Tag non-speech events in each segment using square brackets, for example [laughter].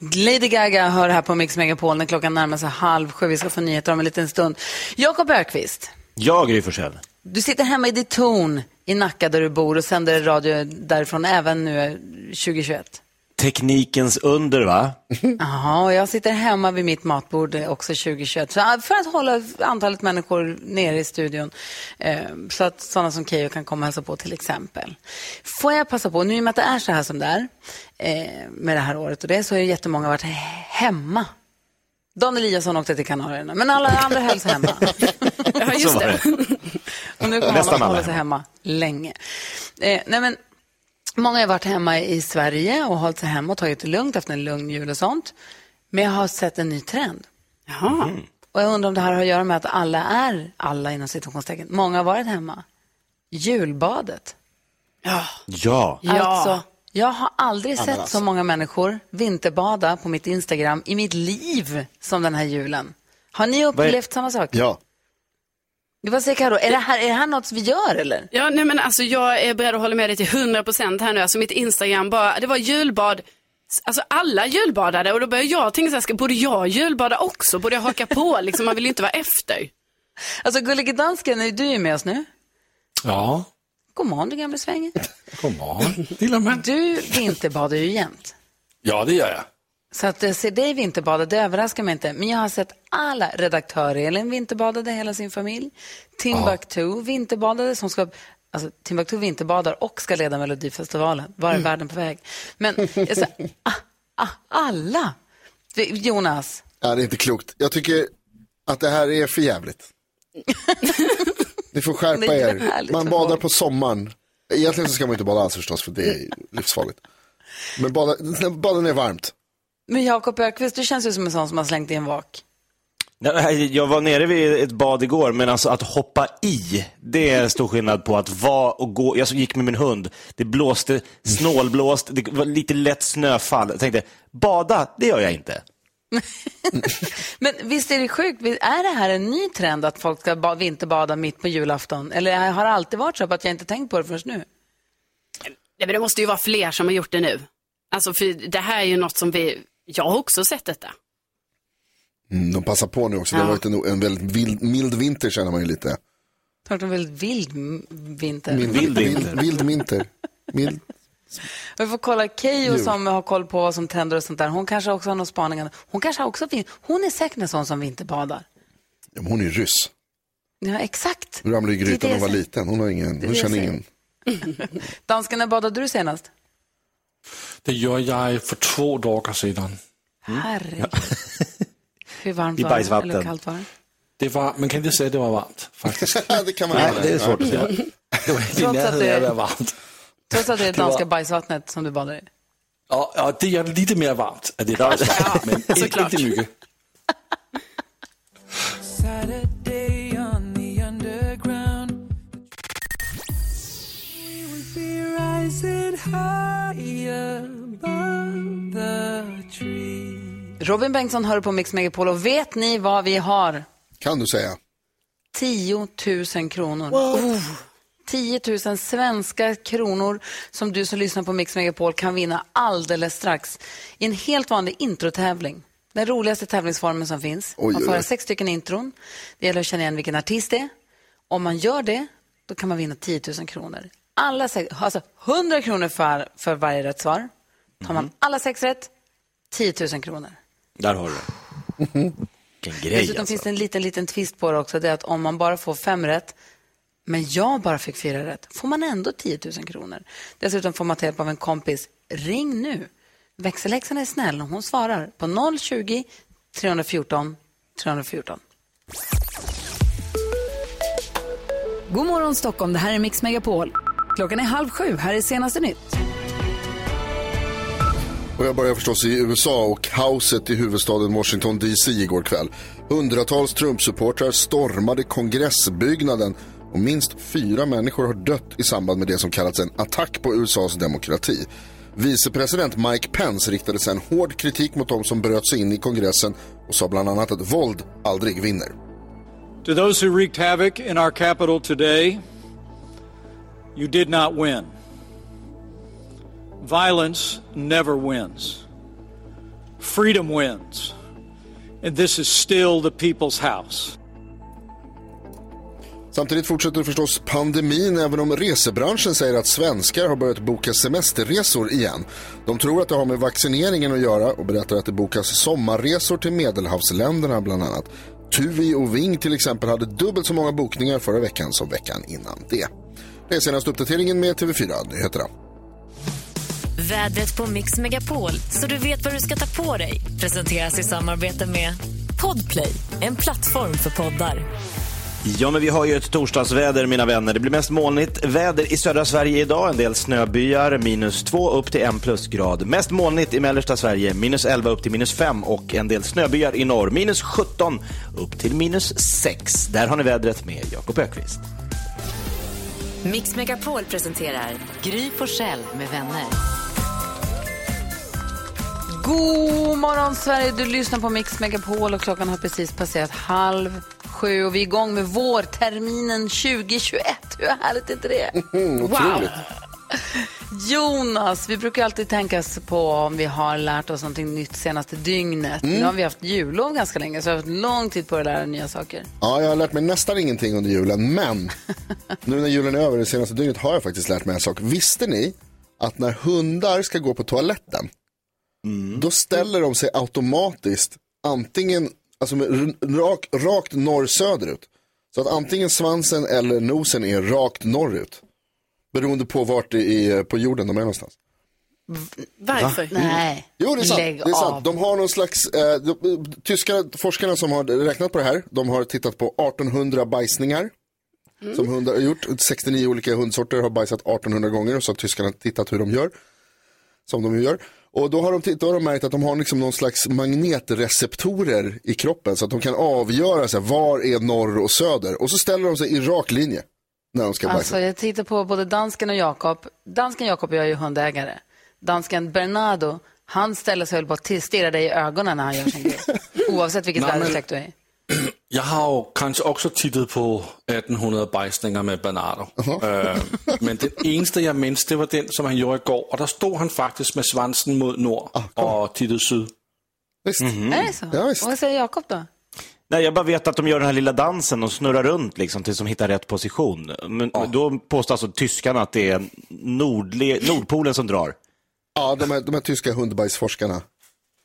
Lady Gaga hör här på Mix Megapol när klockan närmar sig halv sju. Vi ska få nyheter om en liten stund. Jakob Ökvist, Jag, Gry Forssell. du sitter hemma i ditt torn i Nacka där du bor och sänder radio därifrån även nu 2021. Teknikens under, va? [laughs] Jaha, och jag sitter hemma vid mitt matbord också 2021. Så ah, för att hålla antalet människor nere i studion. Eh, så att sådana som Keyyo kan komma och hälsa på till exempel. Får jag passa på, nu i och med att det är så här som det är eh, med det här året och det så har ju jättemånga varit hemma. Dan Eliasson åkte till Kanarierna, men alla andra höll sig hemma. [laughs] Ja, just det. Och nu kommer alla hålla sig hemma länge. Eh, nej men, många har varit hemma i Sverige och hållit sig hemma och tagit det lugnt efter en lugn jul och sånt. Men jag har sett en ny trend. Jaha. Och jag undrar om det här har att göra med att alla är, alla inom situationstecken, många har varit hemma. Julbadet. Ja. Ja. Ja. Alltså, jag har aldrig men sett alltså. så många människor vinterbada på mitt Instagram i mitt liv som den här julen. Har ni upplevt samma sak? Ja. Vad säger Karo? Är det här, är det här något vi gör eller? Ja, nej men alltså jag är beredd att hålla med dig till 100% här nu. Alltså mitt Instagram bara, det var julbad. Alltså alla julbadade och då började jag tänka så här, ska, borde jag julbada också? Borde jag haka på? Liksom, man vill ju inte vara efter. Alltså Gullige Dansken, är du är med oss nu? Ja, God morgon du gamle svänge. [laughs] god morgon lilla man. Du vinterbadar ju jämt. Ja, det gör jag. Så att jag ser dig vinterbada, det överraskar mig inte. Men jag har sett alla redaktörer, Elin vinterbadade hela sin familj. Timbuktu vinterbadade, som ska, alltså Timbuktu vinterbadar och ska leda Melodifestivalen. Var är världen på väg? Men jag säger, [laughs] ah, ah, alla. Jonas, ja, det är inte klokt. Jag tycker att det här är för jävligt. [laughs] Ni får skärpa er. Man badar på sommaren. Egentligen så ska man inte bada alls förstås, för det är livsfarligt. Men bada, bada är varmt. men Jakob Ökvist, du känns ju som en sån som har slängt i en vak. Nej, Jag var nere vid ett bad igår, men alltså att hoppa i, det är stor skillnad på att vara och gå. Jag gick med min hund, det blåste, snålblåst, det var lite lätt snöfall. Jag tänkte, bada, det gör jag inte. [laughs] Men visst är det sjukt, är det här en ny trend att folk ska ba- vinterbada mitt på julafton? Eller har det alltid varit så att jag inte tänkt på det förrän nu? Nej, men det måste ju vara fler som har gjort det nu. Alltså för det här är ju något som vi, jag har också sett detta. Mm, de passar på nu också. Det har varit en, en väldigt vild, mild vinter känner man ju lite. Klart en väldigt vild vinter. Mild, Vild vinter. Vild vinter. Mild. Vi får kolla Keyyo som har koll på vad som trender och sånt där. Hon kanske också har någon spaning. Hon kanske också vin- Hon är säkert en sån som vinterbadar. Ja, men hon är ryss. Ja, exakt. Hon ramlade i Det grytan det när hon var liten. Hon, har ingen, det hon känner ingen. [laughs] Dansken, när badade du senast? Det gör jag för två dagar sedan. Herregud. [laughs] Hur varmt I var det? Eller kallt var det? Det var, man kan inte säga att det var varmt faktiskt. [laughs] det kan man Nej, det är svårt att säga. Det var inte i närheten det- av att vara varmt. Trots att det är Det var- danska bajsvattnet som du badar i. Ja, ja, det gör det lite mer varmt. Att det är varmt, [laughs] men inte, såklart. inte mycket. Robin Bengtsson hör på Mix Megapol och vet ni vad vi har? Kan du säga. 10 000 kronor. Oh. 10 000 svenska kronor som du som lyssnar på Mix Megapol kan vinna alldeles strax i en helt vanlig introtävling. Den roligaste tävlingsformen som finns. Oj, man får höra sex stycken intron. Det gäller att känna igen vilken artist det är. Om man gör det, då kan man vinna 10 000 kronor. Alla sex, alltså 100 kronor för, för varje rätt svar. Tar man alla sex rätt, 10 000 kronor. Där har du det. Vilken grej Dessutom alltså. finns det en liten, liten twist på det också. Det är att om man bara får fem rätt, men jag bara fick fyra rätt, får man ändå 10 000 kronor. Dessutom får man ta hjälp av en kompis. Ring nu. Växelläxan är snäll och hon svarar på 020 314 314. God morgon Stockholm, det här är Mix Megapol. Klockan är halv sju, här är senaste nytt. Och jag börjar förstås i USA och kaoset i huvudstaden Washington DC igår kväll. Hundratals Trump-supportrar stormade kongressbyggnaden och minst fyra människor har dött i samband med det som kallats en attack på USAs demokrati. Vicepresident Mike Pence riktade sedan hård kritik mot dem som bröt sig in i kongressen och sa bland annat att våld aldrig vinner. To those who wreaked havoc in our capital today, you did not win. Violence never wins. Freedom wins. And this is still the people's house. Samtidigt fortsätter förstås pandemin även om resebranschen säger att svenskar har börjat boka semesterresor igen. De tror att det har med vaccineringen att göra och berättar att det bokas sommarresor till medelhavsländerna bland annat. Tuvi och Ving till exempel hade dubbelt så många bokningar förra veckan som veckan innan det. Det är senaste uppdateringen med TV4 Nyheterna. Vädret på Mix Megapol, så du vet vad du ska ta på dig. Presenteras i samarbete med Podplay, en plattform för poddar. Ja, men vi har ju ett torsdagsväder, mina vänner. Det blir mest molnigt väder i södra Sverige idag. En del snöbyar, minus 2 upp till 1 plusgrad. Mest molnigt i mellersta Sverige, minus 11 upp till minus 5 och en del snöbyar i norr, minus 17 upp till minus 6. Där har ni vädret med Jakob Ökvist. Mix Megapol presenterar Gry Forssell med vänner. God morgon, Sverige! Du lyssnar på Mix Megapol och klockan har precis passerat halv sju och vi är igång med vårterminen 2021. Hur härligt är inte det? Otroligt. Jonas, vi brukar alltid tänka på om vi har lärt oss någonting nytt senaste dygnet. Nu har vi haft jullov ganska länge så vi har haft lång tid på att lära nya saker. Ja, jag har lärt mig nästan ingenting under julen, men nu när julen är över det senaste dygnet har jag faktiskt lärt mig en sak. Visste ni att när hundar ska gå på toaletten, då ställer de sig automatiskt antingen, alltså rak, rakt norr-söderut. Så att antingen svansen eller nosen är rakt norrut. Beroende på vart i, på jorden de är någonstans. Varför? Nej, Jo, det är sant. lägg Det är sant. av. De har någon slags, eh, de, tyska forskarna som har räknat på det här, de har tittat på 1800 bajsningar. Som hundar har gjort. 69 olika hundsorter har bajsat 1800 gånger och så har tyskarna tittat hur de gör. Som de gör. Och då har de, då har de märkt att de har liksom någon slags magnetreceptorer i kroppen så att de kan avgöra så här, var är norr och söder. Och så ställer de sig i rak linje när de ska bajsa. Alltså, jag tittar på både dansken och Jakob. Dansken Jakob jag är ju hundägare. Dansken Bernardo, han ställer sig väl bara stirrar dig i ögonen när han gör sin grej. [laughs] Oavsett vilket väderstreck du är i. [clears throat] Jag har ju kanske också tittat på 1800 bajsningar med Bernardo. Øh, men den eneste jag minns, det var den som han gjorde igår. Och där stod han faktiskt med svansen mot nord och tittade syd. Visst. Är det så? Ja, visst. Och vad säger Jakob då? Nej, jag bara vet att de gör den här lilla dansen och snurrar runt liksom, tills de hittar rätt position. Men då påstår alltså tyskarna att det är Nordle Nordpolen som drar. Ja, de här, de här tyska hundbajsforskarna.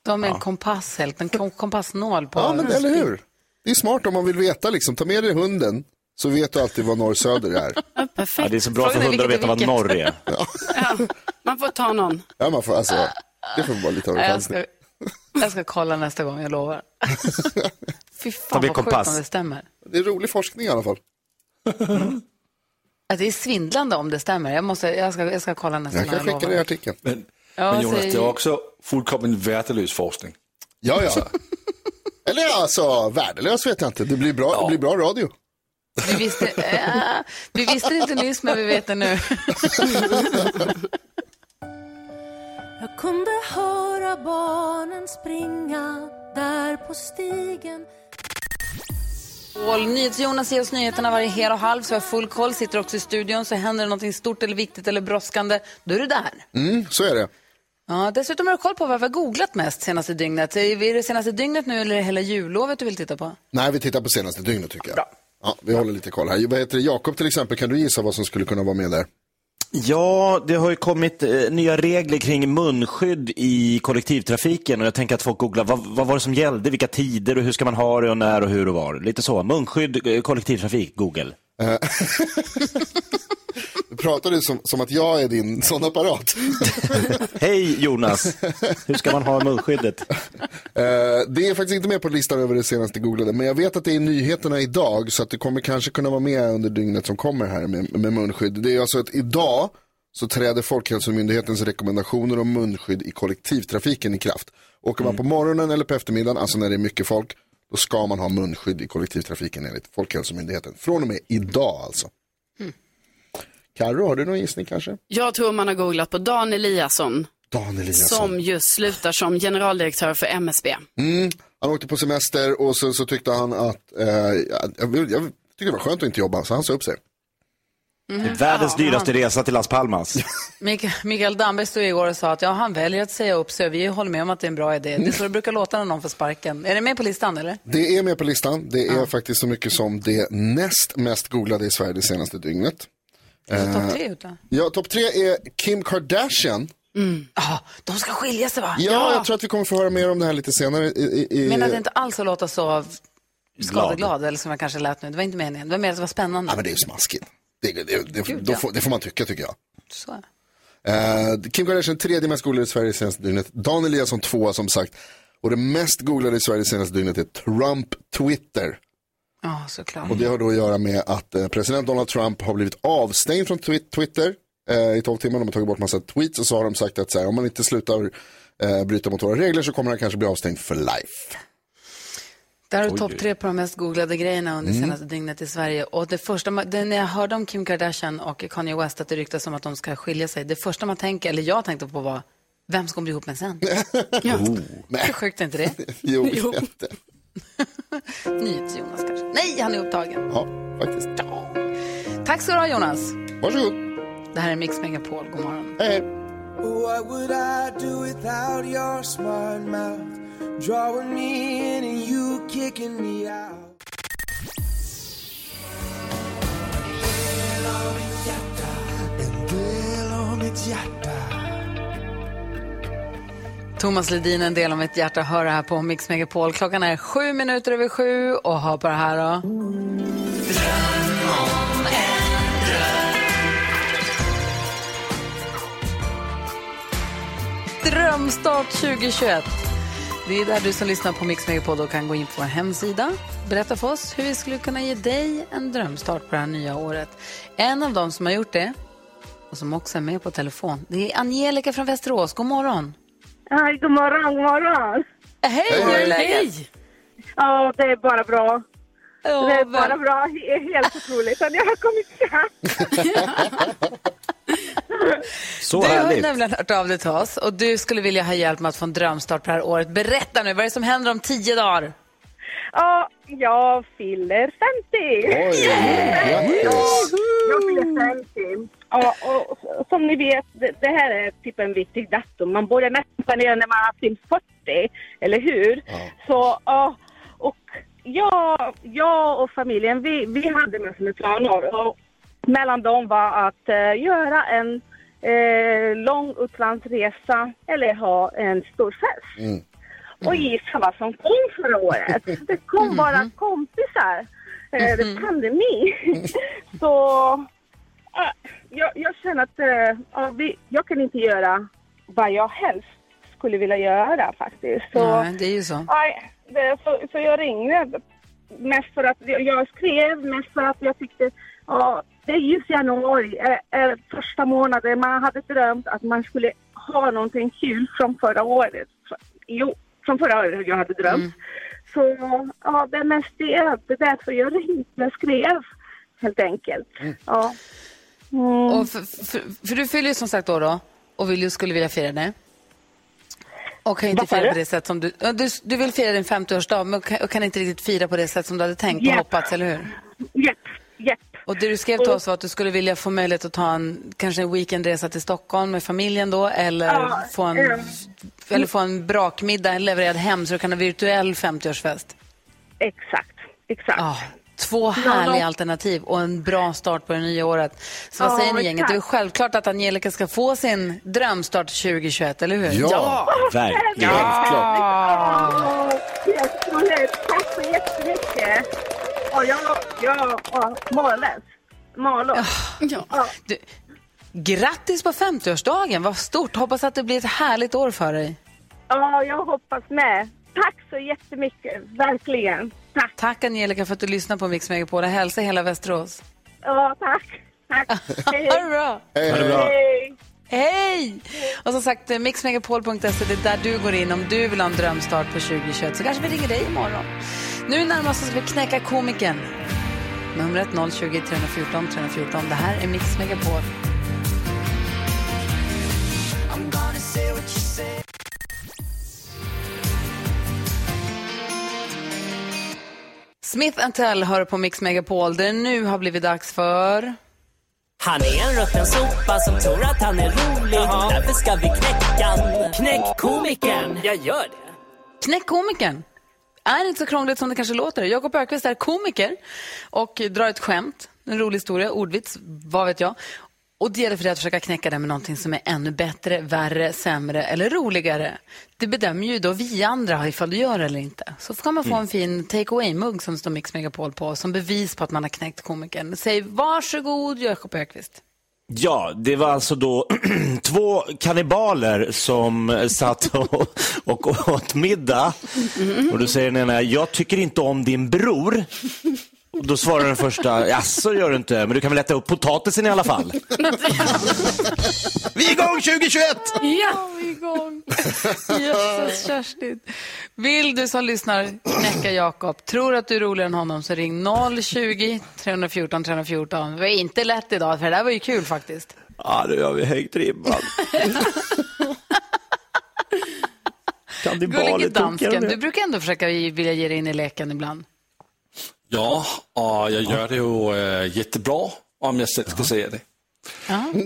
De är en kompass, helt, en kom- kompassnål på... Ja, men eller hur? Det är smart om man vill veta liksom. Ta med dig hunden så vet du alltid vad norr-söder är. Ja, Ja, perfekt. det är så bra för Frågan är hundar att veta vad norr är. [laughs] Ja, man får ta någon. Ja, man får, alltså, det får vara lite av en jag, chansning. ska, jag ska kolla nästa gång, jag lovar. [laughs] Fy fan vad sjukt kompass. om det stämmer. Det är rolig forskning i alla fall. Att det är svindlande om det stämmer. Jag, måste, jag, ska, jag ska kolla nästa Jag gång, kan jag skicka lovar. dig artikeln. Men, Ja, men Jonas, säg- det är också fullkomligt värdelös forskning. Ja, ja. [laughs] Eller alltså, värdelös vet jag inte. Det blir bra, det blir bra radio. Vi visste, äh, vi visste det inte nyss, men vi vet det nu. Jag kunde höra barnen springa där på stigen Och NyhetsJonas ger oss nyheterna varje hel och halv, så vi har full koll. Sitter också i studion, så händer det något stort eller viktigt eller brådskande, då är du där. Mm, så är det. Ja, dessutom har du koll på vad vi har googlat mest senaste dygnet. Är det senaste dygnet nu eller hela jullovet du vill titta på? Nej, vi tittar på senaste dygnet tycker jag. Bra. Ja, vi håller lite koll här. Vad heter det? Jakob till exempel, kan du gissa vad som skulle kunna vara med där? Ja, det har ju kommit eh, nya regler kring munskydd i kollektivtrafiken och jag tänker att folk googlar vad, vad var det som gällde, vilka tider och hur ska man ha det och när och hur och var. Lite så. Munskydd, eh, kollektivtrafik, Google. [laughs] [laughs] pratar du som, som att jag är din [laughs] sån apparat. Hej Jonas, hur ska man ha munskyddet? Eh, det är faktiskt inte med på listan över det senaste googlade, men jag vet att det är nyheterna idag, så att det kommer kanske kunna vara med under dygnet som kommer här med, med munskydd. Det är alltså att idag så träder Folkhälsomyndighetens rekommendationer om munskydd i kollektivtrafiken i kraft. Åker man på morgonen eller på eftermiddagen, alltså när det är mycket folk, då ska man ha munskydd i kollektivtrafiken enligt Folkhälsomyndigheten. Från och med idag alltså. Karo, har du någon gissning kanske? Jag tror man har googlat på Dan Eliasson Dan Eliasson. som just slutar som generaldirektör för MSB. Mm, han åkte på semester och så, så tyckte han att, eh, jag, jag, jag tyckte det var skönt att inte jobba, så han sa upp sig. Det är världens dyraste resa till Las Palmas. [laughs] Mikael, Damberg stod igår och sa att ja, han väljer att säga upp sig. Vi håller med om att det är en bra idé. Det är så det brukar låta när någon får sparken. Är det med på listan eller? Det är med på listan. Det är faktiskt så mycket som det näst mest googlade i Sverige det senaste dygnet. Uh, Topp tre ute. Ja, topp tre är Kim Kardashian. Ah, de ska skilja sig va? Ja, jag tror att vi kommer få höra mer om det här lite senare. I, i, i... Men att det inte alls att låta så skadeglad, eller som jag kanske lät nu. Det var inte meningen. Det var mer att det var spännande. Ja, men det är ju smaskigt. Det, det, det, Gud, ja. får, det får man tycka, tycker jag. Så. Eh, Kim Kardashian, tredje mest googlade i Sverige senaste dygnet. Dan Eliasson, tvåa som sagt. Och det mest googlade i Sverige senaste dygnet är Trump Twitter. Ja, såklart. Och det har då att göra med att eh, president Donald Trump har blivit avstängd från twi- Twitter eh, i 12 timmar. De har tagit bort massa tweets och så har de sagt att så här, om man inte slutar eh, bryta mot våra regler så kommer han kanske bli avstängd för life. Där har du topp tre på de mest googlade grejerna under senaste dygnet i Sverige. Och det första, det, när jag hörde om Kim Kardashian och Kanye West att det ryktas om att de ska skilja sig. Det första man tänker, eller jag tänkte på var, vem ska de bli ihop med sen? [laughs] Hur sjukt är inte det? [laughs] Jo, inte. [laughs] [laughs] NyhetsJonas kanske? Nej, han är upptagen. Ja, faktiskt. Tack ska du ha Jonas. Varsågod. Det här är Mix Megapol. God morgon. Hej, hej. What would I do without your smart mouth? Drawing me in and you kicking me out. Del av mitt hjärta, en del av mitt hjärta. Thomas Ledin, en del av mitt hjärta, hör det här på Mix Megapol. Klockan är sju minuter över sju och hör på det här då. Drömstart 2021. Det är där du som lyssnar på Mix Megapol då kan gå in på vår hemsida. Berätta för oss hur vi skulle kunna ge dig en drömstart på det här nya året. En av dem som har gjort det och som också är med på telefon, det är Angelica från Västerås. God morgon. Hej, god morgon, god morgon. Hej, hur är läget? Ja, det är bara bra. Ja, det är bara bra. Det är helt otroligt att jag har kommit fram. [laughs] Så Du har härligt. nämligen hört av dig till oss och du skulle vilja ha hjälp med att få en drömstart på det här året. Berätta nu, vad är det som händer om tio dagar? Ja, jag fyller 50. Oj, grattis. Jag fyller 50. Ja, och som ni vet, det, här är typ en viktig datum. Man börjar nästan planera när man har fyllt 40, eller hur? Så, ja, och jag, jag och familjen, vi, vi hade massor planer. Och mellan dem var att eh, göra en eh, lång utlandsresa eller ha en stor fest. Och gissa vad som kom förra året? Det kom bara kompisar. Eh, det är pandemi. [laughs] Så jag, jag känner att eh, ja, vi, jag kan inte göra vad jag helst skulle vilja göra faktiskt. Så, Nej, det är ju så. Nej, det, så, så jag ringde mest för att jag, skrev, mest för att jag tyckte ja, det är just januari, är, är första månaden man hade drömt att man skulle ha någonting kul från förra året. Jo, från förra året jag hade drömt. Så ja, det är mest det. Det är därför jag ringde, jag skrev helt enkelt. Ja. Mm. Och för, för, för du fyller ju som sagt år då och vill, ju- skulle vilja fira det. Och kan inte fira på det sätt som du... Du, du vill fira din 50-årsdag men kan, och kan inte riktigt fira på det sätt som du hade tänkt och Japp. hoppats, eller hur? Japp, japp. Och det du skrev till oss var att du skulle vilja få möjlighet att ta en, kanske en weekendresa till Stockholm med familjen då eller Ja, få en, ja. eller få en brakmiddag levererad hem så du kan ha virtuell 50-årsfest. Exakt, exakt. Ja, två härliga alternativ och en bra start på det nya året. Så vad Ja, säger ni gänget? Det är självklart att Angelica ska få sin drömstart 2021, eller hur? Ja, Verkligen. Åh, helt otroligt. Tack så jättemycket. Och jag, jag, ja. Mållös. Ja. Du, grattis på 50-årsdagen, vad stort. Hoppas att det blir ett härligt år för dig. Ja, jag hoppas med. Tack så jättemycket, verkligen. Tack. Tack Angelica för att du lyssnar på Mix Megapol. Hälsa hela Västerås. Ja, tack. Tack. Hej, [laughs] Ha det bra. Hej, Ha det hej. bra. hej. Hej! Och som sagt, eh, mixmegapol.se, det är där du går in om du vill ha en drömstart på 2021. Så kanske vi ringer dig imorgon. Nu närmast oss vi knäcka komikern. Numret 020 314 314. Det här är Mix Megapol. Smith Tell hör på Mix Megapol där det nu har blivit dags för... Han är en rutten sopa som tror att han är rolig. Därför ska vi knäcka. Knäck komikern. Jag gör det. Knäck komikern. Är inte så krångligt som det kanske låter. Jakob Ökvist är komiker och drar ett skämt, en rolig historia, ordvits, vad vet jag. Och det gäller för dig att försöka knäcka det med någonting som är ännu bättre, värre, sämre eller roligare. Det bedömer ju då vi andra ifall du gör det eller inte. Så kan man få en fin take away-mugg som står Mix Megapol på som bevis på att man har knäckt komikern. Säg varsågod Jakob Ökvist. Ja, det var alltså då [clears throat] två kannibaler som satt och, och åt middag. Och då säger den ena, jag tycker inte om din bror. Och då svarar den första, jaså gör du inte, men du kan väl äta upp potatisen i alla fall. Vi är igång 2021! Ja, vi är igång. Jösses, Kerstin. Vill du som lyssnar knäcka Jakob, tror att du är roligare än honom, så ring 020 314 314. Det var inte lätt idag, för det där var ju kul faktiskt. Ja, nu har vi höjt ribban. Gullige dansken, du brukar ändå försöka vilja ge dig in i leken ibland. Ja, och jag gör det ju äh, jättebra om jag själv ska säga det.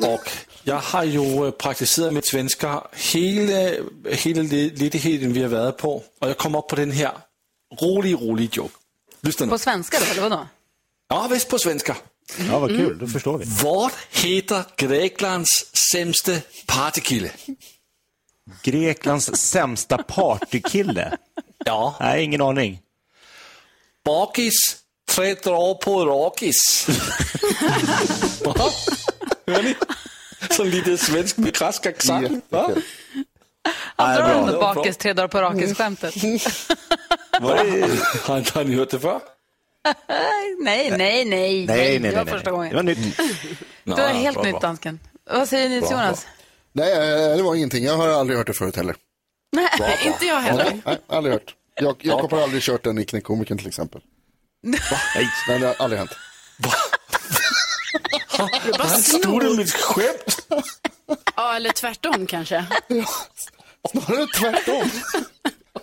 Och jag har ju øh, praktiserat mitt svenska hela, hela ledigheten vi har varit på. Och jag kom upp på den här rolig, rolig joke. Lyssna nu. På svenska då, eller vadå? Ja, visst på svenska. Ja, vad kul, då förstår vi. Vad heter Greklands sämsta partykille? Greklands sämsta partykille? Ja. Nej, ingen aning. Bakis, tre på rakis. [laughs] Va? Hör ni? Som lite svensk med krask accent. va? Han drar ändå bakis, tre dagar på rakis-skämtet. [laughs] Det... Har, har ni hört det förr? nej, nej, nej, Nej, nej, Det var nej, första gången. Det var nytt. [laughs] Det var helt nytt, dansken. Vad säger ni till Jonas? Nej, eh, det var ingenting. Jag har aldrig hört det förut heller. Nej. Inte jag heller. Nej, aldrig hört. Jag, Jakob har aldrig kört den i Knäckkomikern till exempel. Nej. Nej, det har aldrig hänt. Han stod mitt skämt. Ja, eller tvärtom kanske. Snarare tvärtom.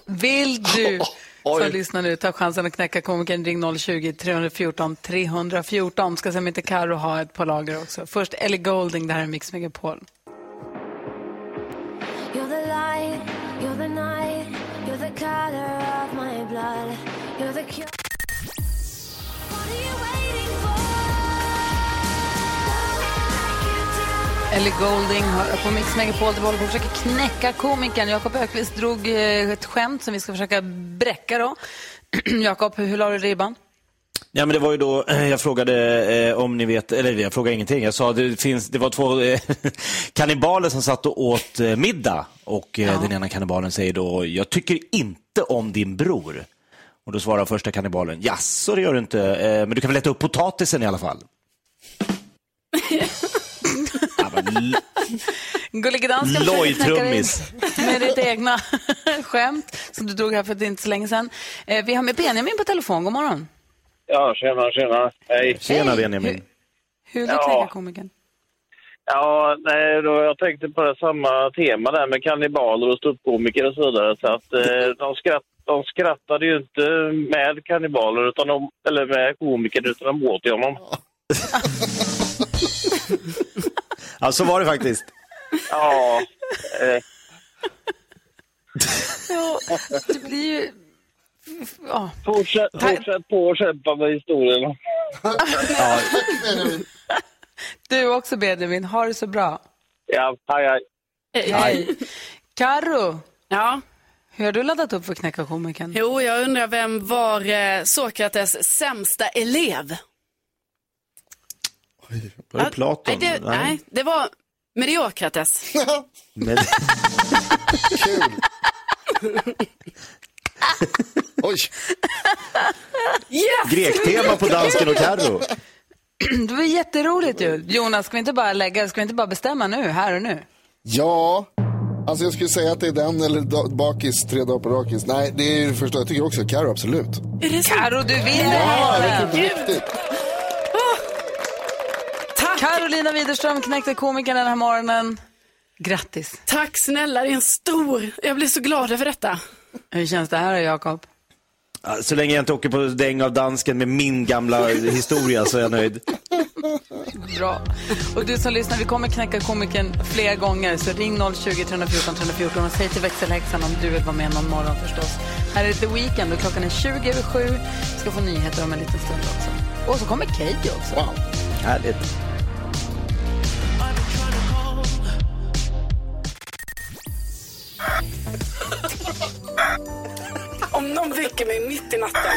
Vill du Oj. som lyssnar nu ta chansen att knäcka komikern, ring 020-314 314. Ska se om inte Karo har ett på lager också. Först Ellie Golding, det här är Mix Megapol. Ellie Golding hör på Mix Megapol. Vi håller på att försöka knäcka komikern. Jakob Ökvist drog eh, ett skämt som vi ska försöka bräcka då. [clears throat] Jakob, hur la du ribban? Ja, men det var ju då eh, jag frågade eh, om ni vet, eller jag frågade ingenting. Jag sa det finns, det var två eh, [laughs] kannibaler som satt och åt eh, middag och eh, den ena kannibalen säger då, jag tycker inte om din bror. Och då svarar första kannibalen, jaså det gör du inte, eh, men du kan väl äta upp potatisen i alla fall. [laughs] Gullige dansken Lojtrummis. med ditt egna [laughs] skämt som du drog här för inte så länge sedan. Eh, vi har med Benjamin på telefon. God morgon. Ja, tjena, tjena. Hej. Tjena Hej. Benjamin. Hur du Ja. komikern? Ja, nej, då jag tänkte på det samma tema där med kannibaler och ståuppkomiker och så vidare. Så att eh, de, skratt, de skrattade ju inte med kannibaler, utan de, eller med komikern, utan de åt ju honom. [laughs] [laughs] Ja, så var det faktiskt. Ja, eh, Ja, det blir ju... Ja. fortsätt, fortsätt på och kämpa med historien. Du också Benjamin, ha det så bra. Ja, hej, hej. Hej. Karo, Ja, hur har du laddat upp för att knäcka komikern? jo, jag undrar vem var eh, Sokrates sämsta elev? Var det Platon? Nej, det, nej, det var Mediokrates. [laughs] Men, Kul. [laughs] Oj, Yes! Grektema på dansken och Carro. [clears throat] Det var jätteroligt ju. Jonas, ska vi inte bara lägga, ska vi inte bara bestämma nu, här och nu? Ja, alltså jag skulle säga att det är den eller bakis, tre dagar på rakis. Nej, det är det första. Jag tycker också Karo absolut. Karo, du vinner Ja, det är riktigt. Carolina Widerström knäckte komikern den här morgonen. Grattis! Tack snälla, det är en stor... Jag blir så glad över detta. Hur känns det här Jakob? Ja, Så länge jag inte åker på däng av dansken med min gamla historia så är jag nöjd. Bra. Och du som lyssnar, vi kommer knäcka komikern fler gånger. Så ring 020 314 314 och säg till växelhäxan om du vill vara med någon morgon förstås. Här är The Weeknd och klockan är 20 över 7. Vi ska få nyheter om en liten stund också. Och så kommer Keyyo också. Wow. Härligt. Väcker mig mitt i natten [laughs]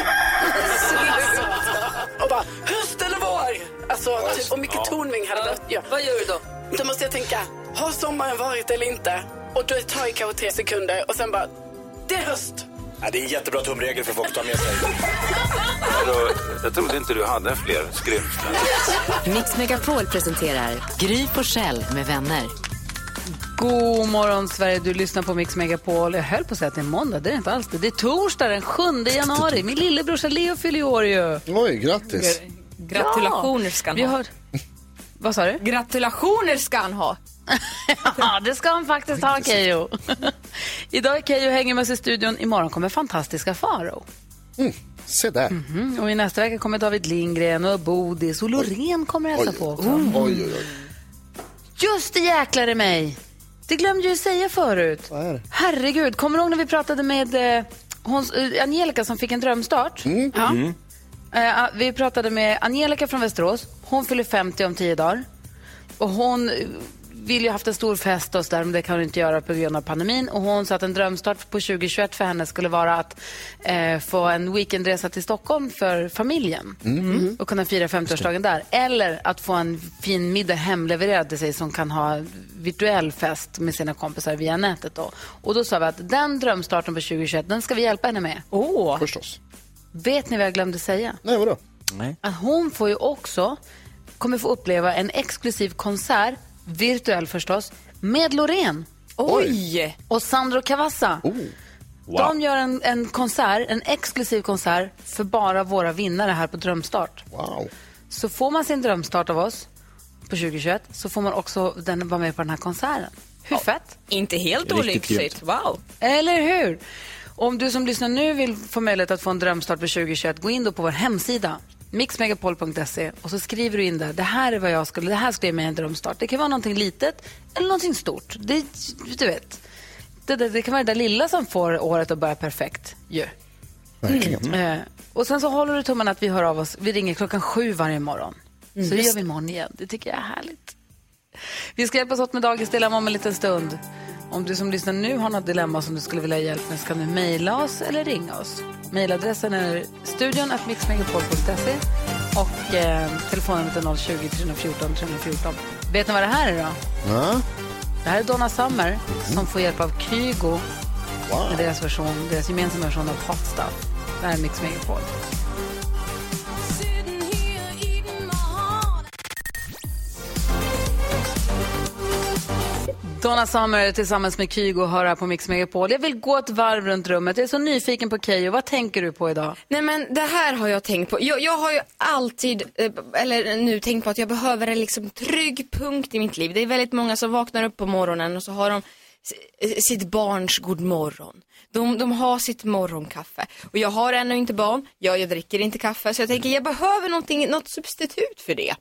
och bara höst eller vår? Alltså, typ, om Micke Tornving hade behövt... Ja. Vad gör du då? Då måste jag tänka, har sommaren varit eller inte? Och då tar det kanske tre sekunder och sen bara, det är höst. Ja, det är en jättebra tumregel för folk att ta med sig. [laughs] Jag trodde inte du hade fler skrymslen. Mix Megapol presenterar Gry Forssell med vänner. God morgon Sverige, du lyssnar på Mix Megapol. Jag höll på att säga att det är måndag, det är det inte alls det. Det är torsdag den 7 januari. Min lillebrorsa Leo fyller år ju. Oj, grattis. Gratulationer ska han Vi ha. har... Vad sa du? Gratulationer ska han ha. [laughs] Ja, det ska han faktiskt ha, Keyyo. [laughs] Idag är Keyyo hänger med oss i studion. Imorgon kommer fantastiska Faro. Se där. Mm, och i nästa vecka kommer David Lindgren och Bodis och Loreen kommer hälsa på också. Oj, oj, oj. Just det jäklar i mig. Det glömde jag säga förut. Vad är det? Herregud, kommer du ihåg när vi pratade med eh, hon, eh, Angelica som fick en drömstart? Ja. Eh, vi pratade med Angelica från Västerås. Hon fyller 50 om 10 dagar. Och hon eh, vill ju haft en stor fest och så där, men det kan hon inte göra på grund av pandemin. Och hon sa att en drömstart på 2021 för henne skulle vara att eh, få en weekendresa till Stockholm för familjen och kunna fira 50-årsdagen där. Eller att få en fin middag hemlevererad till sig som kan ha virtuell fest med sina kompisar via nätet. Då. Och då sa vi att den drömstarten på 2021, den ska vi hjälpa henne med. Åh, Förstås. Vet ni vad jag glömde säga? Nej, vadå? Att hon får ju också, kommer få uppleva en exklusiv konsert, virtuell förstås, med Loreen oj. och Sandro Cavazza. Oh. De gör en, en konsert, en exklusiv konsert för bara våra vinnare här på Drömstart. Wow. Så får man sin drömstart av oss på 2021 så får man också den, vara med på den här konserten. Hur fett? Inte helt olyckligt. Wow. Eller hur? Om du som lyssnar nu vill få möjlighet att få en drömstart för 2021, gå in då på vår hemsida mixmegapol.se och så skriver du in där, det här är vad jag skulle, det här skulle ge mig en drömstart. Det kan vara någonting litet eller någonting stort. Det, du vet, det, det, det kan vara det där lilla som får året att börja perfekt ju. Verkligen. Eh, och sen så håller du tummarna att vi hör av oss. Vi ringer klockan sju varje morgon. Så det gör vi imorgon igen. Det tycker jag är härligt. Vi ska hjälpas åt med dagens dilemma om en liten stund. Om du som lyssnar nu har något dilemma som du skulle vilja ha hjälp med så kan du mejla oss eller ringa oss. Mejladressen är studion och eh, telefonnumret är 020 314 314. Vet ni vad det här är då? Ja. Det här är Donna Summer som får hjälp av Kygo med deras, version, deras gemensamma version av Hot Stuff. Det här är Mix Megapol. Donna Summer tillsammans med Kygo hör här på Mix Megapol. Jag vill gå ett varv runt rummet. Jag är så nyfiken på Keyyo. Vad tänker du på idag? Nej men det här har jag tänkt på. Jag, jag har ju alltid, eh, eller nu tänkt på att jag behöver en liksom trygg punkt i mitt liv. Det är väldigt många som vaknar upp på morgonen och så har de eh, sitt barns god morgon. De, de har sitt morgonkaffe. Och jag har ännu inte barn, jag, jag dricker inte kaffe. Så jag tänker jag behöver något substitut för det.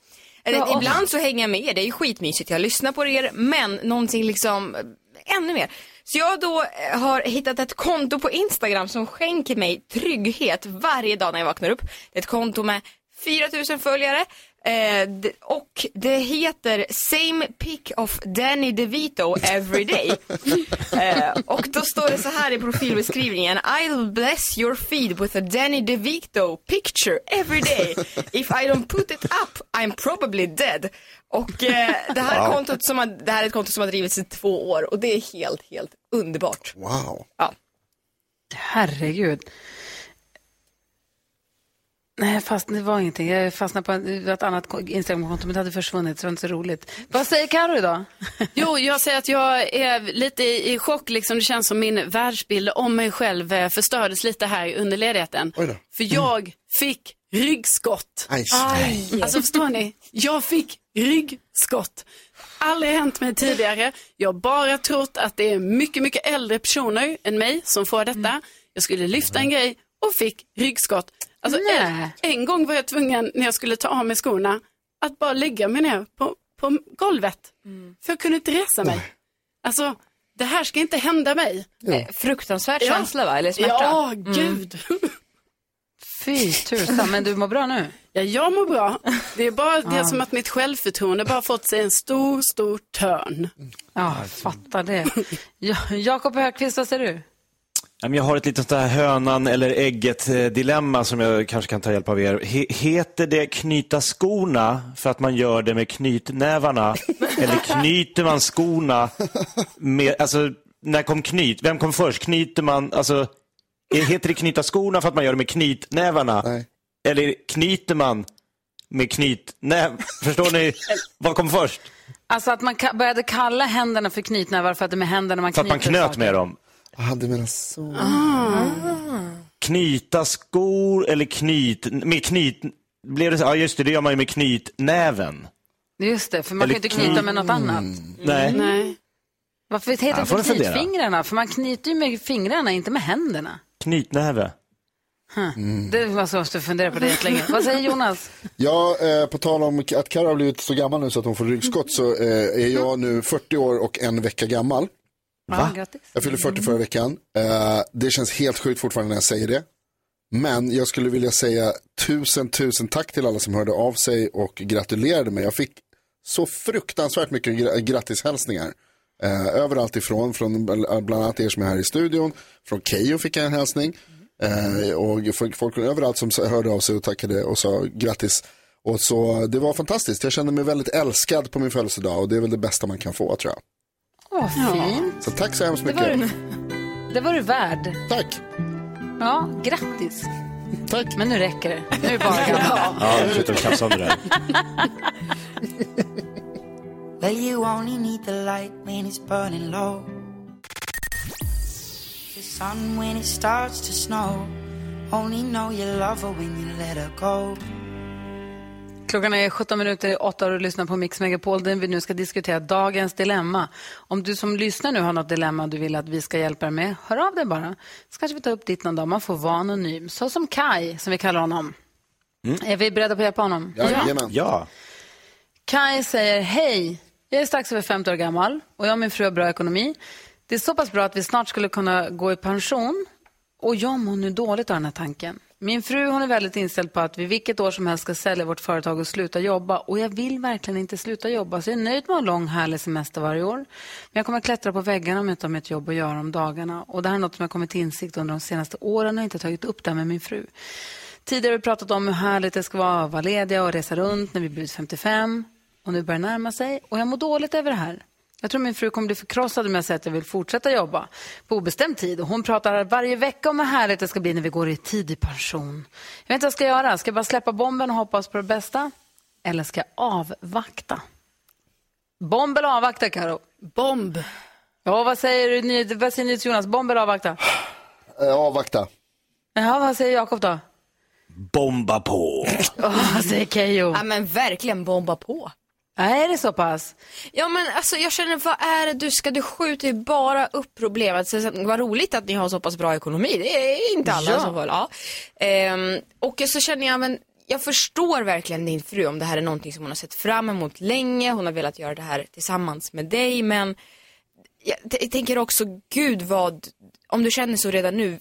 Eller. Ibland så hänger jag med er, det är ju skitmysigt, jag lyssnar på er. Men någonting liksom eh, ännu mer. Så jag då eh, har hittat ett konto på Instagram som skänker mig trygghet varje dag när jag vaknar upp. Det är ett konto med 4000 följare eh, och det heter Same pic of Danny DeVito every day. [laughs] eh, och då står det så här i profilbeskrivningen. I'll bless your feed with a Danny DeVito picture every day. If I don't put it up I'm probably dead. Och eh, det, här Wow. kontot som har, det här är ett konto som har drivits i två år och det är helt, helt underbart. Wow. Ja. Herregud. Nej, fast det var ingenting. Jag fastnade på ett annat ko- Instagramkonto, men det hade försvunnit, så det var inte så roligt. Vad säger Karo idag? [laughs] Jo, jag säger att jag är lite i, i chock. Liksom. Det känns som min världsbild om mig själv eh, förstördes lite här under ledigheten. För jag fick ryggskott. Aj. Aj. Alltså förstår ni? Jag fick ryggskott. Aldrig hänt mig tidigare. Jag har bara trott att det är mycket, mycket äldre personer än mig som får detta. Jag skulle lyfta en grej och fick ryggskott. Alltså, en, en gång var jag tvungen när jag skulle ta av mig skorna att bara lägga mig ner på, på golvet. För jag kunde inte resa mig. Alltså, det här ska inte hända mig. Eh, Fruktansvärd Ja. känsla va, eller smärta? Ja, Mm. gud. [laughs] Fy tusan, men du mår bra nu? Ja, jag mår bra. Det är bara det Ja. som att mitt självförtroende bara fått sig en stor, stor törn. Ja, jag fattar det. Ja, Jakob Högqvist, vad säger du? Jag har ett litet sånt här hönan eller ägget-dilemma som jag kanske kan ta hjälp av er. He heter det knyta skorna för att man gör det med knytnävarna? [laughs] eller knyter man skorna med, alltså när kom knyt? Vem kom först? Knyter man, alltså är- heter det knyta skorna för att man gör det med knytnävarna? Eller knyter man med knytnäv? Förstår ni? Vad kom först? Alltså att man började kalla händerna för knytnävar för att det är med händerna man För att man knyter knöt saker. med dem? Ah, du menar så. Knyta skor eller knyt, med knyt, blev det så? Ja just det, det gör man ju med knytnäven. Just det, för man Eller kan ju inte knyta med något annat. Nej. Nej. Varför heter Ja, det för knytfingrarna? För man knyter ju med fingrarna, inte med händerna. Knytnäve. Huh. Det var så måste fundera på det jättelänge. Vad säger Jonas? [laughs] Ja, eh, på tal om att Karo har blivit så gammal nu så att hon får ryggskott så eh, är jag nu 40 år och en vecka gammal. Ja, grattis. Jag fyllde 40 förra veckan. Eh, det känns helt sjukt fortfarande när jag säger det. Men jag skulle vilja säga tusen, tusen tack till alla som hörde av sig och gratulerade mig. Jag fick så fruktansvärt mycket gra- grattishälsningar. Eh, överallt ifrån, från bl- bland annat er som är här i studion. Från Keyyo fick jag en hälsning. Eh, och folk, överallt som hörde av sig och tackade och sa grattis. Och så, det var fantastiskt. Jag kände mig väldigt älskad på min födelsedag och det är väl det bästa man kan få tror jag. Åh, fint. Så tack så hemskt Det mycket. var, du, det var du värd. Tack. Ja, grattis. Tack. Men nu räcker det. Nu är det bara gammal. Ja, nu slutar vi tjafsa om det där. Well, you only need the light when it's burning low. The sun when it starts to snow. Only know you love her when you let her go. Klockan är 17 minuter i 8 och du lyssnar på Mix Megapol där vi nu ska diskutera dagens dilemma. Om du som lyssnar nu har något dilemma du vill att vi ska hjälpa dig med, hör av dig bara. Så kanske vi tar upp ditt någon dag. Man får vara anonym. Så som Kai, som vi kallar honom. Är vi beredda på att hjälpa honom? Jajamän. Ja. Kai säger, hej, jag är strax över 50 år gammal och jag och min fru har bra ekonomi. Det är så pass bra att vi snart skulle kunna gå i pension och jag mår nu dåligt av den här tanken. Min fru hon är väldigt inställd på att vi vilket år som helst ska sälja vårt företag och sluta jobba och jag vill verkligen inte sluta jobba så jag är nöjd med en lång härlig semester varje år. Men jag kommer att klättra på väggarna om jag inte har mitt jobb att göra om dagarna och det här är något som jag kommit till insikt under de senaste åren och inte tagit upp det här med min fru. Tidigare har vi pratat om hur härligt det ska vara att vara lediga och resa runt när vi blivit 55. Och nu börjar det närma sig och jag mår dåligt över det här. Jag tror min fru kommer bli förkrossad om jag säger att jag vill fortsätta jobba på obestämd tid. Och hon pratar varje vecka om hur härligt det ska bli när vi går i tidig pension. Jag vet inte vad jag ska göra. Ska jag bara släppa bomben och hoppas på det bästa? Eller ska jag avvakta? Bomb eller avvakta, Karo? Bomb. Ja, vad säger du, vad säger ni till Jonas? Bomb eller avvakta? Eh, avvakta. Ja, vad säger Jakob då? Bomba på. [laughs] Oh, vad säger Keyyo? Ja men verkligen bomba på. Är det så pass? Ja men alltså jag känner, vad är det du ska, du skjuter ju bara upp problemet. Så, så, vad roligt att ni har så pass bra ekonomi, det är inte alla Ja. som får. Ja. Ehm, och så känner jag, men jag förstår verkligen din fru om det här är någonting som hon har sett fram emot länge. Hon har velat göra det här tillsammans med dig men jag tänker också, gud vad, om du känner så redan nu,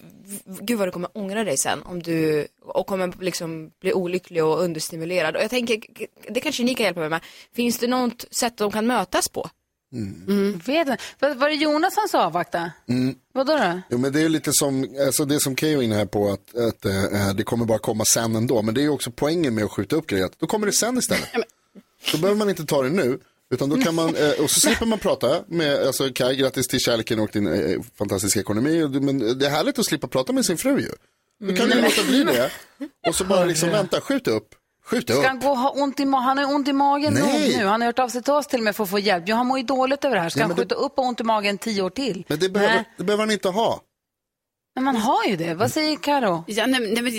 gud vad du kommer ångra dig sen om du, och kommer liksom bli olycklig och understimulerad. Och jag tänker, det kanske ni kan hjälpa mig med. Finns det något sätt de kan mötas på? Mm. Vet inte. Var, det Jonas som sa avvakta? Mm. Vadå då? Jo, men det är lite som, alltså det som Keyyo är inne här på, att, att eh, det kommer bara komma sen ändå. Men det är också poängen med att skjuta upp grejer, då kommer det sen istället. Då behöver man inte ta det nu, utan då kan man, eh, och så slipper man prata med, alltså Kaj, grattis till kärleken och din eh, fantastiska ekonomi. Men det är härligt att slippa prata med sin fru ju. Då kan du låta bli det. Och så bara liksom vänta, skjut upp. Skjut upp. Ska han gå och ha ont i magen? Han har ont i magen Nej. nu. Han har hört av sig till oss till och med för att få hjälp. Jo, han mår ju dåligt över det här. Ska Ja, han men det- skjuta upp och ont i magen tio år till? Men det behöver, Nej. det behöver han inte ha. Men man har ju det. Vad säger Karo? Ja, nej, nej, men,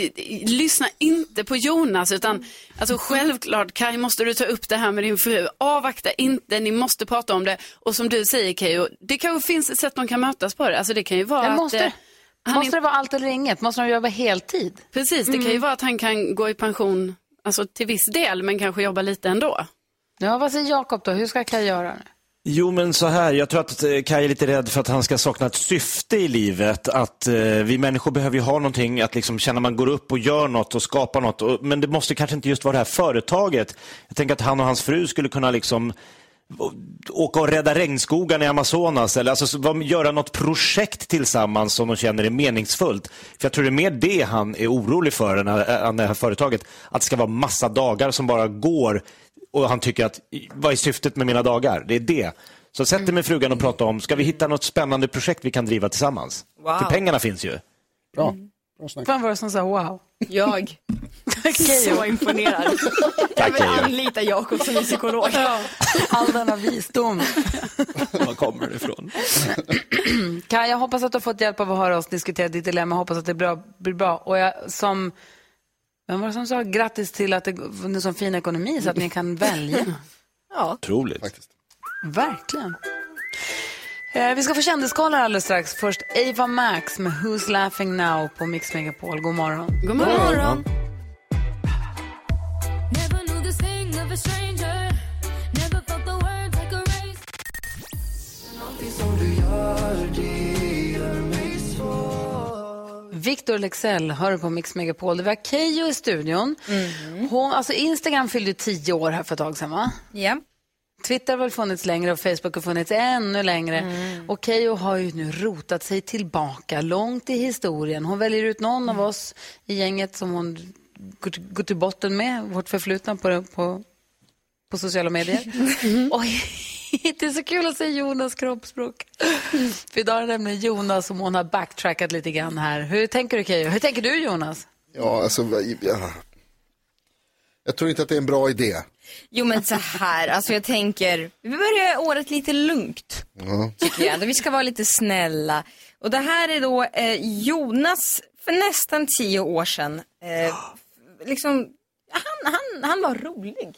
lyssna inte på Jonas, utan alltså, självklart Kaj måste du ta upp det här med din fru. Avvakta inte, ni måste prata om det. Och som du säger Keyyo, det kanske finns ett sätt de kan mötas på det. Alltså, det kan ju vara att... måste, eh, han måste det vara allt eller inget? Måste de jobba heltid? Precis, det kan ju Mm. vara att han kan gå i pension alltså, till viss del, men kanske jobba lite ändå. Ja, vad säger Jakob då? Hur ska Kaj göra? nu? Jo, men så här. Jag tror att eh, Kaj är lite rädd för att han ska sakna ett syfte i livet. Att eh, vi människor behöver ju ha någonting, att liksom känna man går upp och gör något och skapar något. Och, men det måste kanske inte just vara det här företaget. Jag tänker att han och hans fru skulle kunna liksom åka och rädda regnskogarna i Amazonas eller alltså, göra något projekt tillsammans som de känner är meningsfullt. För jag tror det är mer det han är orolig för än eh, än det här företaget. Att det ska vara massa dagar som bara går och han tycker att vad är syftet med mina dagar? Det är det. Så sätt dig med frugan och prata om, ska vi hitta något spännande projekt vi kan driva tillsammans? Wow. För pengarna finns ju. Bra. Vem var det som sa wow? Jag. Keyyo. Så imponerad. Jag vill anlita Jakob som psykolog. All denna visdom. [laughs] Var kommer det ifrån? Kaj, jag hoppas att du har fått hjälp av att höra oss diskutera ditt dilemma. Jag hoppas att det bra. Blir bra. Och jag, som, vem var det som sa grattis till att det är en sån fin ekonomi så att ni kan välja? [laughs] Ja. Otroligt. Verkligen. Eh, vi ska få kändiskollar alldeles strax. Först Ava Max med Who's Laughing Now på Mix Megapol. God morgon. God morgon. This thing Victor Lexell hör på Mix Megapol. Det var Keyyo i studion. Hon, alltså Instagram fyllde tio år här för ett tag sedan, va? Ja. Twitter har väl funnits längre och Facebook har funnits ännu längre. Och Keyyo har ju nu rotat sig tillbaka långt i historien. Hon väljer ut någon av oss i gänget som hon går till, går till botten med, vårt förflutna på, på, på sociala medier. [laughs] Och det är så kul att se Jonas kroppsspråk. För idag är det nämligen Jonas som hon har backtrackat lite grann här. Hur tänker du Keyyo? Hur tänker du Jonas? Ja, alltså, ja. jag tror inte att det är en bra idé. Jo men så här, alltså jag tänker, vi börjar året lite lugnt. Ja. tycker jag. Vi ska vara lite snälla. Och det här är då eh, Jonas för nästan tio år sedan. Eh, liksom, han, han, han var rolig.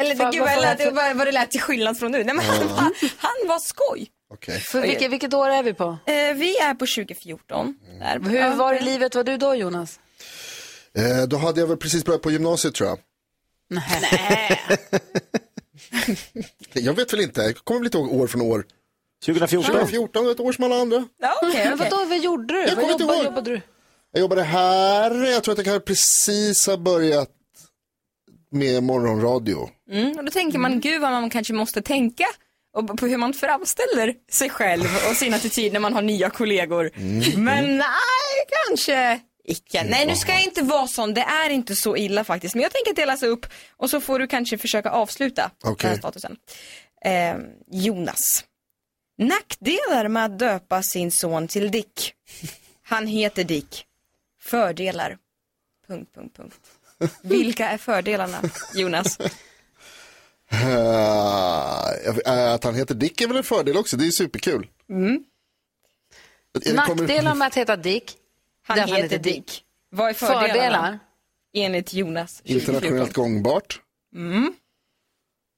Eller Vad- gud, vad lät, för- vad, vad det lät till skillnad från nu. Nej, men [laughs] han, var, han var skoj. Okay. För vilket, vilket år är vi på? Eh, vi är på 2014. Där. Hur var i livet var du då Jonas? Eh, då hade jag väl precis börjat på gymnasiet tror jag. Nej. [laughs] [laughs] Jag vet väl inte, jag kommer väl inte ihåg år från år. 2014? 2014, ett år som alla andra. Ja, okay, Men vadå, vad gjorde du? Jag vad jobbade, ihåg. jobbade du? Jag jobbade här, jag tror att jag precis har börjat med morgonradio. Mm, och då tänker man, gud vad man kanske måste tänka och på hur man framställer sig själv och sin attityd när man har nya kollegor. Men nej, kanske icke. Nej, nu ska jag inte vara sån. Det är inte så illa faktiskt. Men jag tänker dela sig upp och så får du kanske försöka avsluta Okej. den här statusen. Eh, Jonas. Nackdelar med att döpa sin son till Dick. Han heter Dick. Fördelar. Punkt, punkt, punkt. Vilka är fördelarna, Jonas? Eh, att han heter Dick är väl en fördel också, det är superkul. Mm. Nackdelar med att heta Dick? Han är att heter Dick. Vad är fördelarna? Fördelar? Enligt Jonas. Internationellt gångbart. Mm.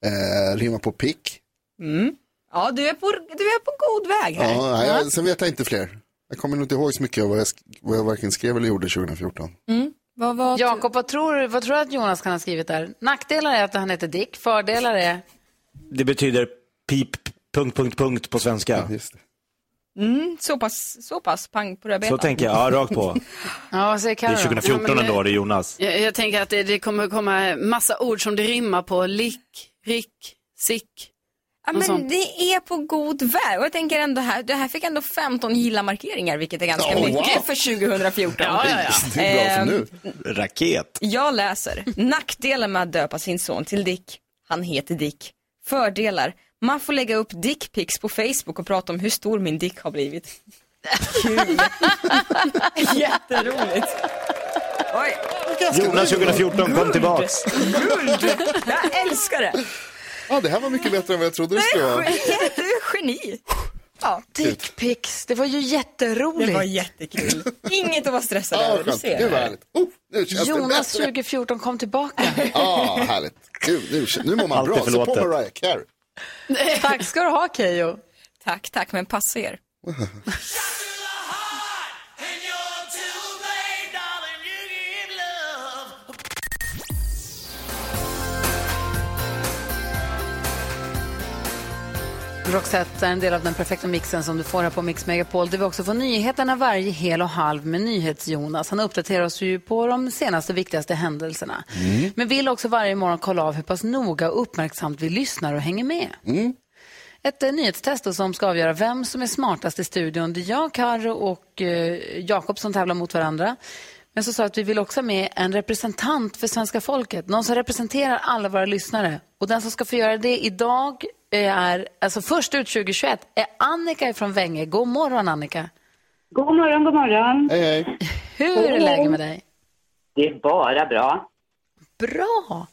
Eh, rimmar på pick. Mm. Ja, du är, på, du är på god väg här. Ja, nej, jag, sen vet jag inte fler. Jag kommer nog inte ihåg så mycket av vad jag, vad jag varken skrev eller gjorde 2014. Mm. Vad, vad, Jakob, vad tror, du- vad tror du att Jonas kan ha skrivit där? Nackdelar är att han heter Dick, fördelar är... Det betyder pip, punkt, punkt, punkt på svenska. Mm, så pass, så pass pang på rödbetan. Så tänker jag, ja, rakt på. [laughs] Ja, vad säger Det är Carro? 2014 ändå, det är Jonas. Jag, jag tänker att det, det kommer komma massa ord som det rimmar på. Lick, rick, sick. Ja, men sånt. det är på god väg. Och jag tänker ändå här, det här fick ändå 15 gilla-markeringar, vilket är ganska Oh, wow. mycket för 2014. Ja, ja, ja. Det är bra för Ehm, nu. Raket. Jag läser. Nackdelar med att döpa sin son till Dick. Han heter Dick. Fördelar. Man får lägga upp dickpics på Facebook och prata om hur stor min dick har blivit. Kul. [laughs] Jätteroligt. Jonas 2014, kom tillbaks. Jag älskar det. Ja, det här var mycket bättre än vad jag trodde det skulle vara. Du är geni. Ja. Dickpics, det var ju jätteroligt. Det var jättekul. Inget att vara stressad Ja, över, ser. Gud vad härligt. Oh, nu känns Jonas det bättre. 2014 kom tillbaka. Ja, härligt. Gud, nu, nu mår man Alltid bra. Så på. Mariah Carey. Tack ska du ha Keyyo. Tack, tack, men passa er. [laughs] Roxette är en del av den perfekta mixen som du får här på Mix Megapol. Där vi också får nyheterna varje hel och halv med NyhetsJonas. Han uppdaterar oss ju på de senaste viktigaste händelserna. Men vill också varje morgon kolla av hur pass noga och uppmärksamt vi lyssnar och hänger med. Ett eh, nyhetstest som ska avgöra vem som är smartast i studion. Det är jag, Karo och eh, Jakob som tävlar mot varandra. Men så sa att vi vill också ha med en representant för svenska folket. Någon som representerar alla våra lyssnare. Och den som ska få göra det idag är, alltså först ut 2021, är Annika från Vänge. God morgon Annika. God morgon, god morgon. Hej, hej. Hur är läget med dig? Det är bara bra. Bra.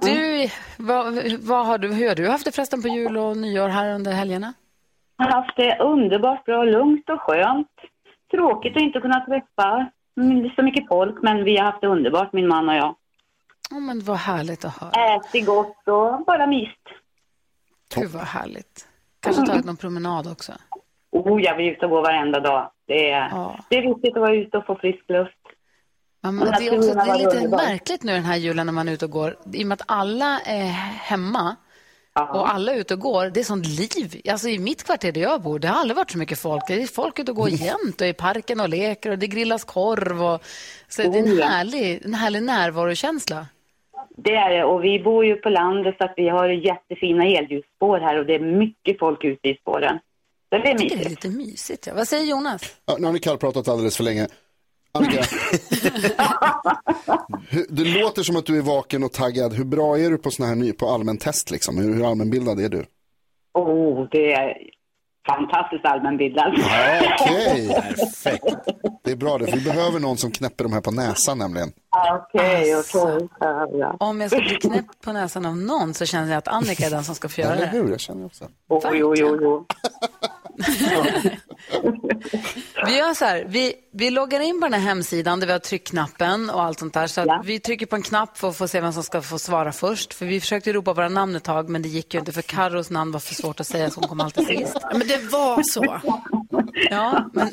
Du, vad, vad har du, hur har du haft det förresten på jul och nyår här under helgerna? Jag har haft det underbart bra, lugnt och skönt. Tråkigt att inte kunna träffa så mycket folk, men vi har haft det underbart, min man och jag. Oh, men vad härligt att höra. Ätit gott och bara myst. Gud vad härligt. Kanske tagit någon promenad också. Oh, jag vill ut och gå varenda dag. Det är, det är viktigt att vara ute och få frisk luft. Ja, men det, är också, det är lite underbar. märkligt nu den här julen när man är ute och går. I och med att alla är hemma och alla är ute och går. Det är sånt liv. Alltså i mitt kvarter där jag bor, det har aldrig varit så mycket folk. Det är folk ute och går jämt och är i parken och leker och det grillas korv. Och, så det är Oh, en ja. härlig, en härlig närvarokänsla. Det är det, och vi bor ju på landet så att vi har jättefina elljusspår här och det är mycket folk ute i spåren. Så det är tycker det är mysigt. lite mysigt. Ja. Vad säger Jonas? Ja, nu har ni kallpratat alldeles för länge. Annika, [laughs] det låter som att du är vaken och taggad. Hur bra är du på, såna här ny, på allmän test? Liksom? Hur, hur allmänbildad är du? Oh, det är fantastiskt allmänbildad. Ja, Okej, [laughs] perfekt. Det är bra det, för vi behöver någon som knäpper de här på näsan nämligen. Okej, Alltså. okej. Ja, ja. Om jag ska bli knäppt på näsan av någon så känner jag att Annika är den som ska få göra Eller det. hur? Jag känner också. Oh, jo, jo, jo. Vi gör så här, vi, vi loggar in på den här hemsidan där vi har tryckknappen och allt sånt där. Så att vi trycker på en knapp för att få se vem som ska få svara först. För vi försökte ropa våra namn ett tag, men det gick ju inte för Carros namn var för svårt att säga, så hon kom alltid sist. Ja, men det var så. Ja, men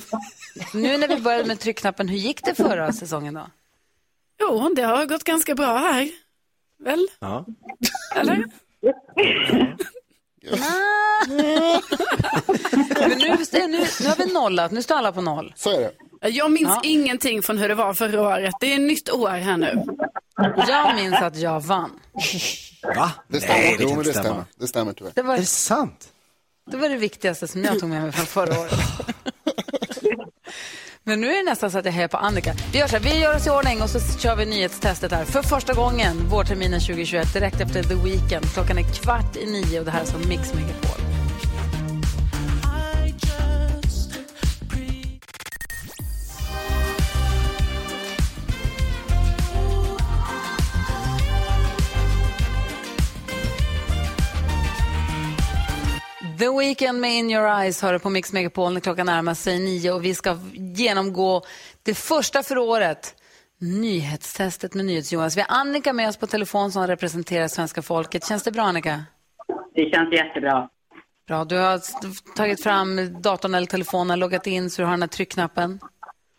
nu när vi började med tryckknappen, hur gick det förra säsongen då? Jo, det har gått ganska bra här. Väl? Ja. Eller? [laughs] Men nu, nu, nu har vi nollat, nu står alla på noll. Så är det. Jag minns Ja. ingenting från hur det var förra året. Det är ett nytt år här nu. Jag minns att jag vann. Va? Det stämmer. Nej, det jo, kan men inte det stämmer. Det stämmer tyvärr. Det var, Är det sant? det var det viktigaste som jag tog med mig från förra året. [laughs] Men nu är det nästan så att jag hejar på Annika. Vi gör så här, vi gör oss i ordning och så kör vi nyhetstestet här. För första gången vårterminen 2021, direkt efter The Weeknd. Klockan är kvart i nio och det här är som Mix Megapol. The Weeknd med In Your Eyes hör på Mix Megapol när klockan närmar sig nio och vi ska genomgå det första för året. Nyhetstestet med NyhetsJonas. Vi har Annika med oss på telefon som representerar svenska folket. Känns det bra Annika? Det känns jättebra. Bra, du har tagit fram datorn eller telefonen, loggat in så du har den här tryckknappen.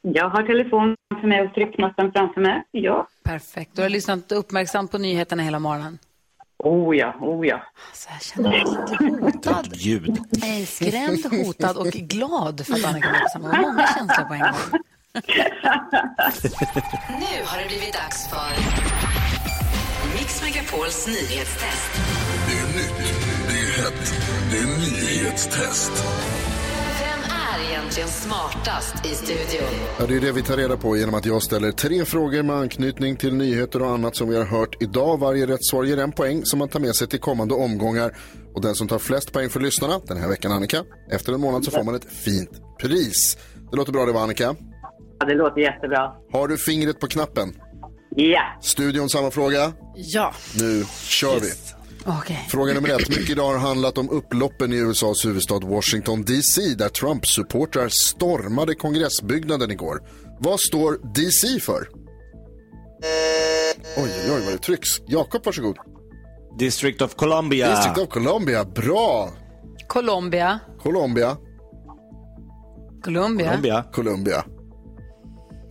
Jag har telefonen framför mig och tryckknappen framför mig. Ja. Perfekt. Du har lyssnat uppmärksamt på nyheterna hela morgonen. Oh ja, oh ja. Alltså, jag känner mig hotad. Ljud. Skrämd, hotad och glad för att Annika var samma gång. Många [laughs] känslor på en gång. [laughs] Nu har det blivit dags för Mix Megapols nyhetstest. Det är nytt, det är hett, det är nyhetstest. Är egentligen smartast i studion? Ja, det är det vi tar reda på genom att jag ställer tre frågor med anknytning till nyheter och annat som vi har hört idag. Varje rätt svar ger en poäng som man tar med sig till kommande omgångar. Och den som tar flest poäng för lyssnarna, den här veckan Annika, efter en månad så får man ett fint pris. Det låter bra det va Annika? Ja, det låter jättebra. Har du fingret på knappen? Ja. Studion, samma fråga. Ja. Nu kör vi. Okej. Fråga nummer ett. Mycket idag har handlat om upploppen i USAs huvudstad Washington DC där Trump-supportrar stormade kongressbyggnaden igår. Vad står DC för? Oj, oj, oj vad det trycks. Jakob, varsågod. District of Columbia. District of Columbia, bra. Colombia. Colombia. Colombia. Colombia. Colombia.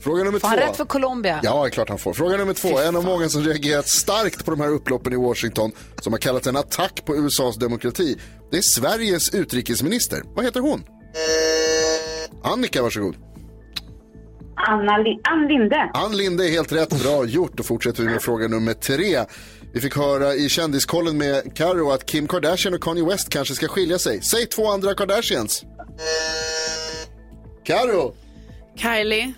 Fråga nummer Får två. han rätt för Colombia? Ja, är klart han får. Fråga nummer två. En av många som reagerat starkt på de här upploppen i Washington som har kallat en attack på USAs demokrati. Det är Sveriges utrikesminister. Vad heter hon? Annika, varsågod. Anna Li- Ann Linde. Ann Linde är helt rätt. Bra gjort. Då fortsätter vi med fråga nummer tre. Vi fick höra i kändiskollen med Karo att Kim Kardashian och Kanye West kanske ska skilja sig. Säg två andra Kardashians. Karo. Kylie,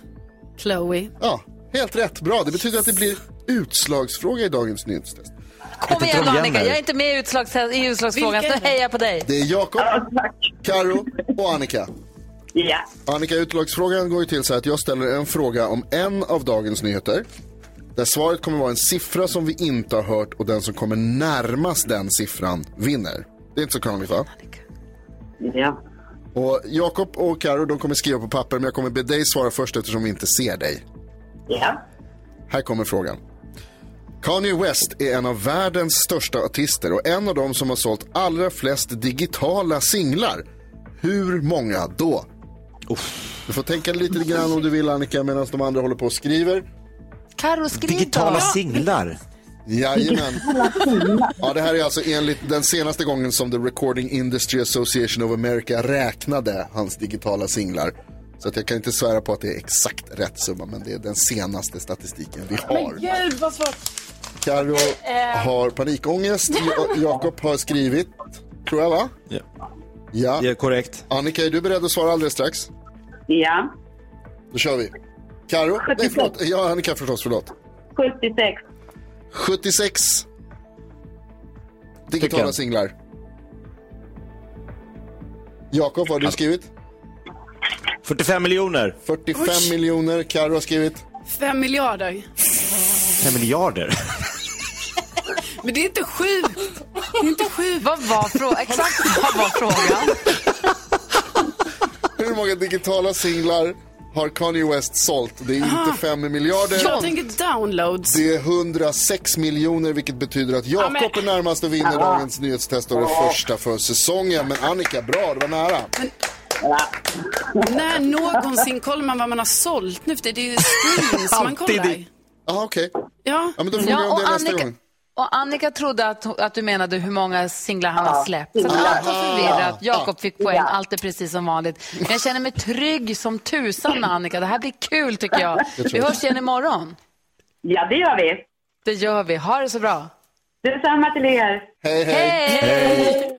Chloe. Ja, helt rätt. Bra. Det betyder att det blir utslagsfråga i dagens nyhetstest. Kom igen då Annika, jag är inte med i, utslags, i utslagsfrågan, så jag på dig. Det är Jakob, Karo och Annika. Ja. Annika, utslagsfrågan går ju till så här att jag ställer en fråga om en av dagens nyheter. Där svaret kommer vara en siffra som vi inte har hört och den som kommer närmast den siffran vinner. Det är inte så krångligt va? Ja. Och Jakob och Karo de kommer skriva på papper men jag kommer be dig svara först eftersom vi inte ser dig. Ja. Här kommer frågan. Kanye West är en av världens största artister och en av dem som har sålt allra flest digitala singlar. Hur många då? Du får tänka lite grann om du vill Annika medan de andra håller på och skriver. Carro, skriv Digitala då. singlar. Jajamän. [laughs] Ja, det här är alltså enligt den senaste gången som The Recording Industry Association of America räknade hans digitala singlar. Så att jag kan inte svära på att det är exakt rätt summa, men det är den senaste statistiken vi har. gud vad svårt. Karo har panikångest. Ja- Jakob har skrivit, tror jag va? Ja. Ja. Det är korrekt. Annika, är du beredd att svara alldeles strax? Ja. Då kör vi. Karo? Nej, 76. förlåt. Ja, Annika förstås, förlåt. 76. 76 digitala singlar. Jakob, vad har du skrivit? 45 miljoner. 45 Oj. miljoner. Karo har skrivit. Fem miljarder. 5 miljarder. Men det är inte sjukt. Det är inte sjukt. Vad var frågan? Exakt vad var frågan? [laughs] Hur många digitala singlar har Kanye West sålt? Det är inte 5 miljarder. Jag tänker downloads. Det är 106 miljoner vilket betyder att Jakob Ja, men- är närmast och vinner dagens nyhetstest och det första för säsongen. Men Annika, bra, det var nära. När någonsin kollar man vad man har sålt nu för? Det är ju streams man kollar. Jaha, okej. Ja. Ja, men då frågar jag Ja, om och det nästa Annika, gång. Och Annika trodde att, att du menade hur många singlar han har släppt. Så att allt var förvirrat. Jakob fick poäng, allt är precis som vanligt. Men jag känner mig trygg som tusan med Annika. Det här blir kul tycker jag. Vi hörs igen imorgon. Ja, det gör vi. Det gör vi. Ha det så bra. Detsamma till er. Hej, hej.